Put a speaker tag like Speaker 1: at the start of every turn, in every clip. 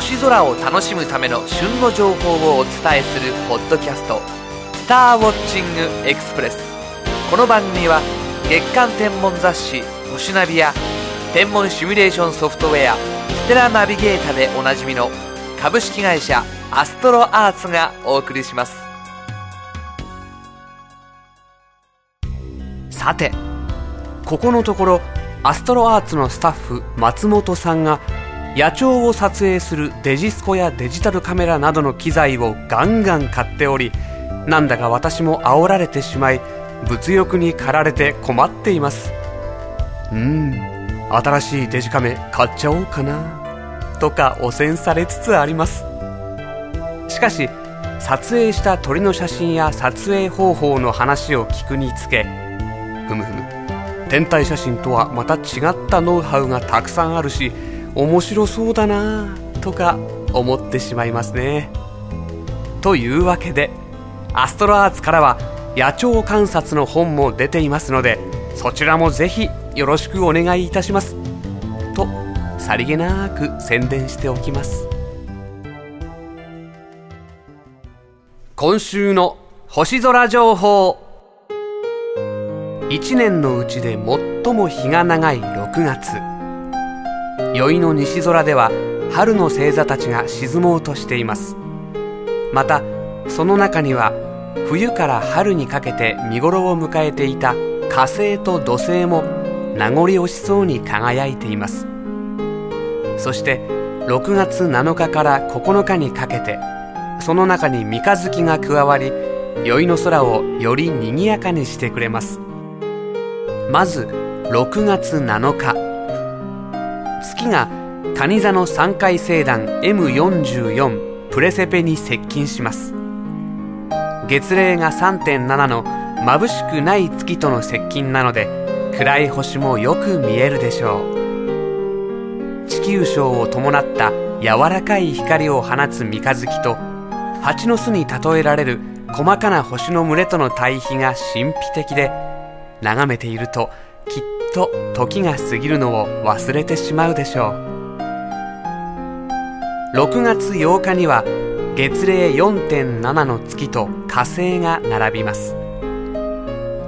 Speaker 1: 星空を楽しむための旬の情報をお伝えするポッドキャスト「スターウォッチングエクスプレス」この番組は月間天文雑誌「星ナビ」や天文シミュレーションソフトウェア「ステラナビゲータ」でおなじみの株式会社アストロアーツがお送りします。
Speaker 2: さてここのところアストロアーツのスタッフ松本さんが野鳥を撮影するデジスコやデジタルカメラなどの機材をガンガン買っておりなんだか私も煽られてしまい物欲に駆られて困っています。うん。新しいデジカメ買っちゃおうかなとか汚染されつつあります。しかし撮影した鳥の写真や撮影方法の話を聞くにつけふむふむ。天体写真とはまた違ったノウハウがたくさんあるし面白そうだなとか思ってしまいますね。というわけでアストロアーツからは野鳥観察の本も出ていますのでそちらもぜひよろしくお願いいたします。とさりげなく宣伝しておきます。今週の星空情報。1年のうちで最も日が長い6月。宵の西空では春の星座たちが沈もうとしています。またその中には冬から春にかけて見頃を迎えていた火星と土星も名残惜しそうに輝いています。そして6月7日から9日にかけてその中に三日月が加わり宵の空をより賑やかにしてくれます。まず6月7日。月が蟹座の3回星団 M44 プレセペに接近します。月齢が3.7の眩しくない月との接近なので暗い星もよく見えるでしょう。地球章を伴った柔らかい光を放つ三日月と蜂の巣に例えられる細かな星の群れとの対比が神秘的で眺めているときっとと時が過ぎるのを忘れてしまうでしょう。6月8日には月齢4.7の月と火星が並びます。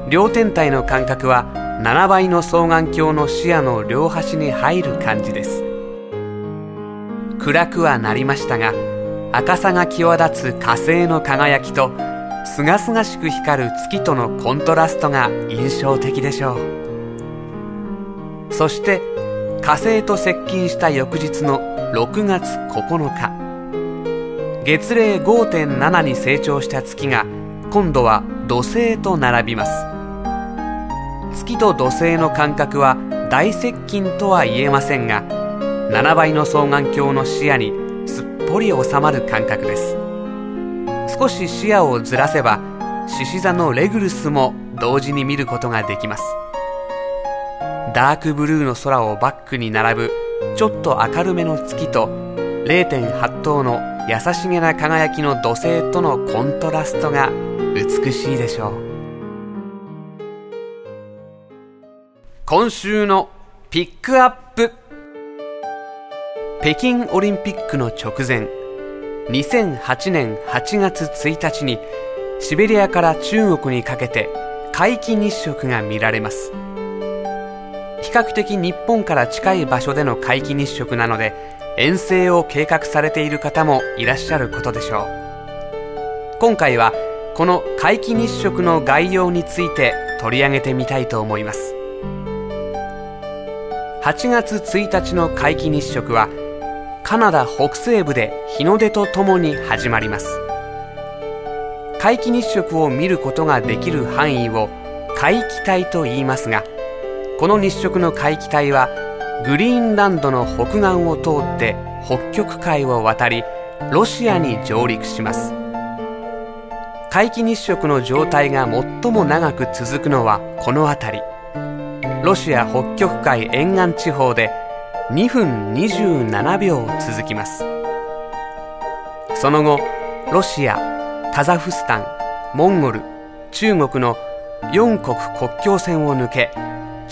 Speaker 2: 両天体の間隔は7倍の双眼鏡の視野の両端に入る感じです。暗くはなりましたが赤さが際立つ火星の輝きとすがすがしく光る月とのコントラストが印象的でしょう。そして火星と接近した翌日の6月9日。月齢5.7に成長した月が今度は土星と並びます。月と土星の間隔は大接近とは言えませんが7倍の双眼鏡の視野にすっぽり収まる感覚です。少し視野をずらせば獅子座のレグルスも同時に見ることができます。ダークブルーの空をバックに並ぶちょっと明るめの月と0.8頭の優しげな輝きの土星とのコントラストが美しいでしょう。今週のピックアップ。北京オリンピックの直前2008年8月1日にシベリアから中国にかけて皆既日食が見られます。比較的日本から近い場所での皆既日食なので遠征を計画されている方もいらっしゃることでしょう。今回はこの皆既日食の概要について取り上げてみたいと思います。8月1日の皆既日食はカナダ北西部で日の出とともに始まります。皆既日食を見ることができる範囲を皆既帯と言いますがこの日食の皆既帯はグリーンランドの北岸を通って北極海を渡りロシアに上陸します。皆既日食の状態が最も長く続くのはこの辺り。ロシア北極海沿岸地方で2分27秒続きます。その後ロシアカザフスタンモンゴル中国の4国国境線を抜け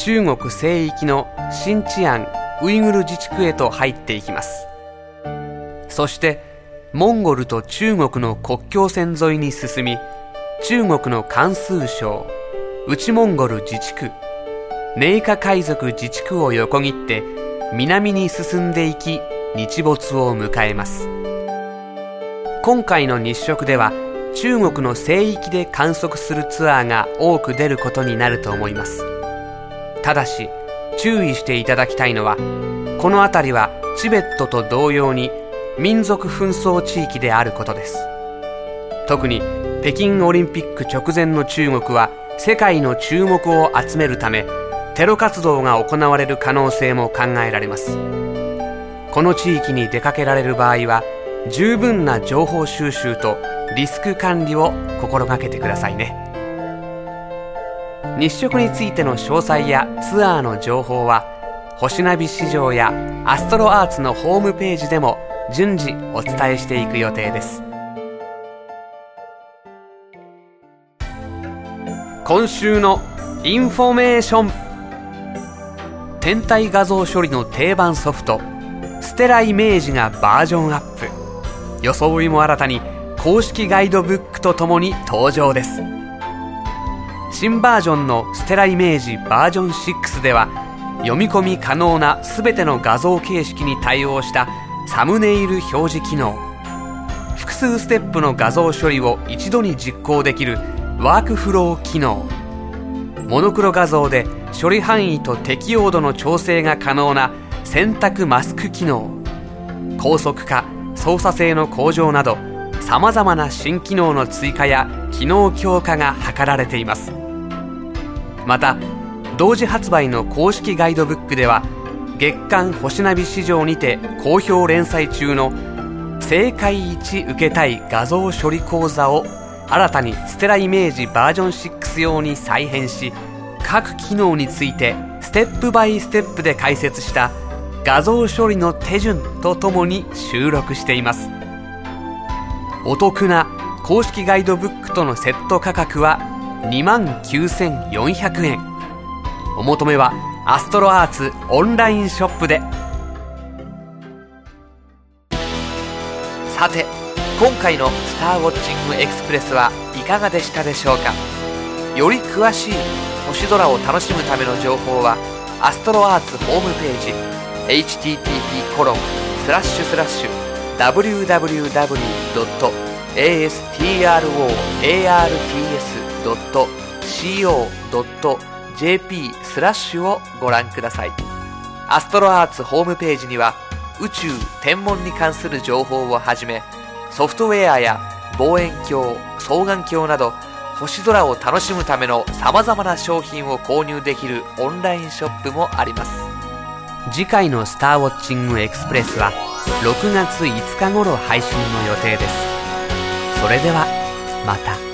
Speaker 2: 中国西域のシンチアンウイグル自治区へと入っていきます。そしてモンゴルと中国の国境線沿いに進み中国の関数省内モンゴル自治区寧夏海賊自治区を横切って南に進んでいき日没を迎えます。今回の日食では中国の西域で観測するツアーが多く出ることになると思います。ただし注意していただきたいのはこの辺りはチベットと同様に民族紛争地域であることです。特に北京オリンピック直前の中国は世界の注目を集めるためテロ活動が行われる可能性も考えられます。この地域に出かけられる場合は十分な情報収集とリスク管理を心がけてくださいね。日食についての詳細やツアーの情報は星ナビ市場やアストロアーツのホームページでも順次お伝えしていく予定です。今週のインフォメーション。天体画像処理の定番ソフトステライメージがバージョンアップ。装いも新たに公式ガイドブックとともに登場です。新バージョンのステライメージバージョン6では読み込み可能な全ての画像形式に対応したサムネイル表示機能。複数ステップの画像処理を一度に実行できるワークフロー機能。モノクロ画像で処理範囲と適用度の調整が可能な選択マスク機能。高速化操作性の向上などさまざまな新機能の追加や機能強化が図られています。また同時発売の公式ガイドブックでは月刊星ナビ市場にて好評連載中の正解一受けたい画像処理講座を新たにステライメージバージョン6用に再編し各機能についてステップバイステップで解説した画像処理の手順とともに収録しています。お得な公式ガイドブックとのセット価格は2万9400円お求めはアストロアーツオンラインショップで
Speaker 1: さて今回の「スターウォッチングエクスプレス」はいかがでしたでしょうか？より詳しい星空を楽しむための情報はアストロアーツホームページ http コロンスラッシュスラッシュ www. astroarts.co.jp スラッシュをご覧ください。アストロアーツホームページには宇宙天文に関する情報をはじめソフトウェアや望遠鏡双眼鏡など星空を楽しむためのさまざまな商品を購入できるオンラインショップもあります。
Speaker 2: 次回の「スターウォッチングエクスプレス」は6月5日頃配信の予定です。それではまた。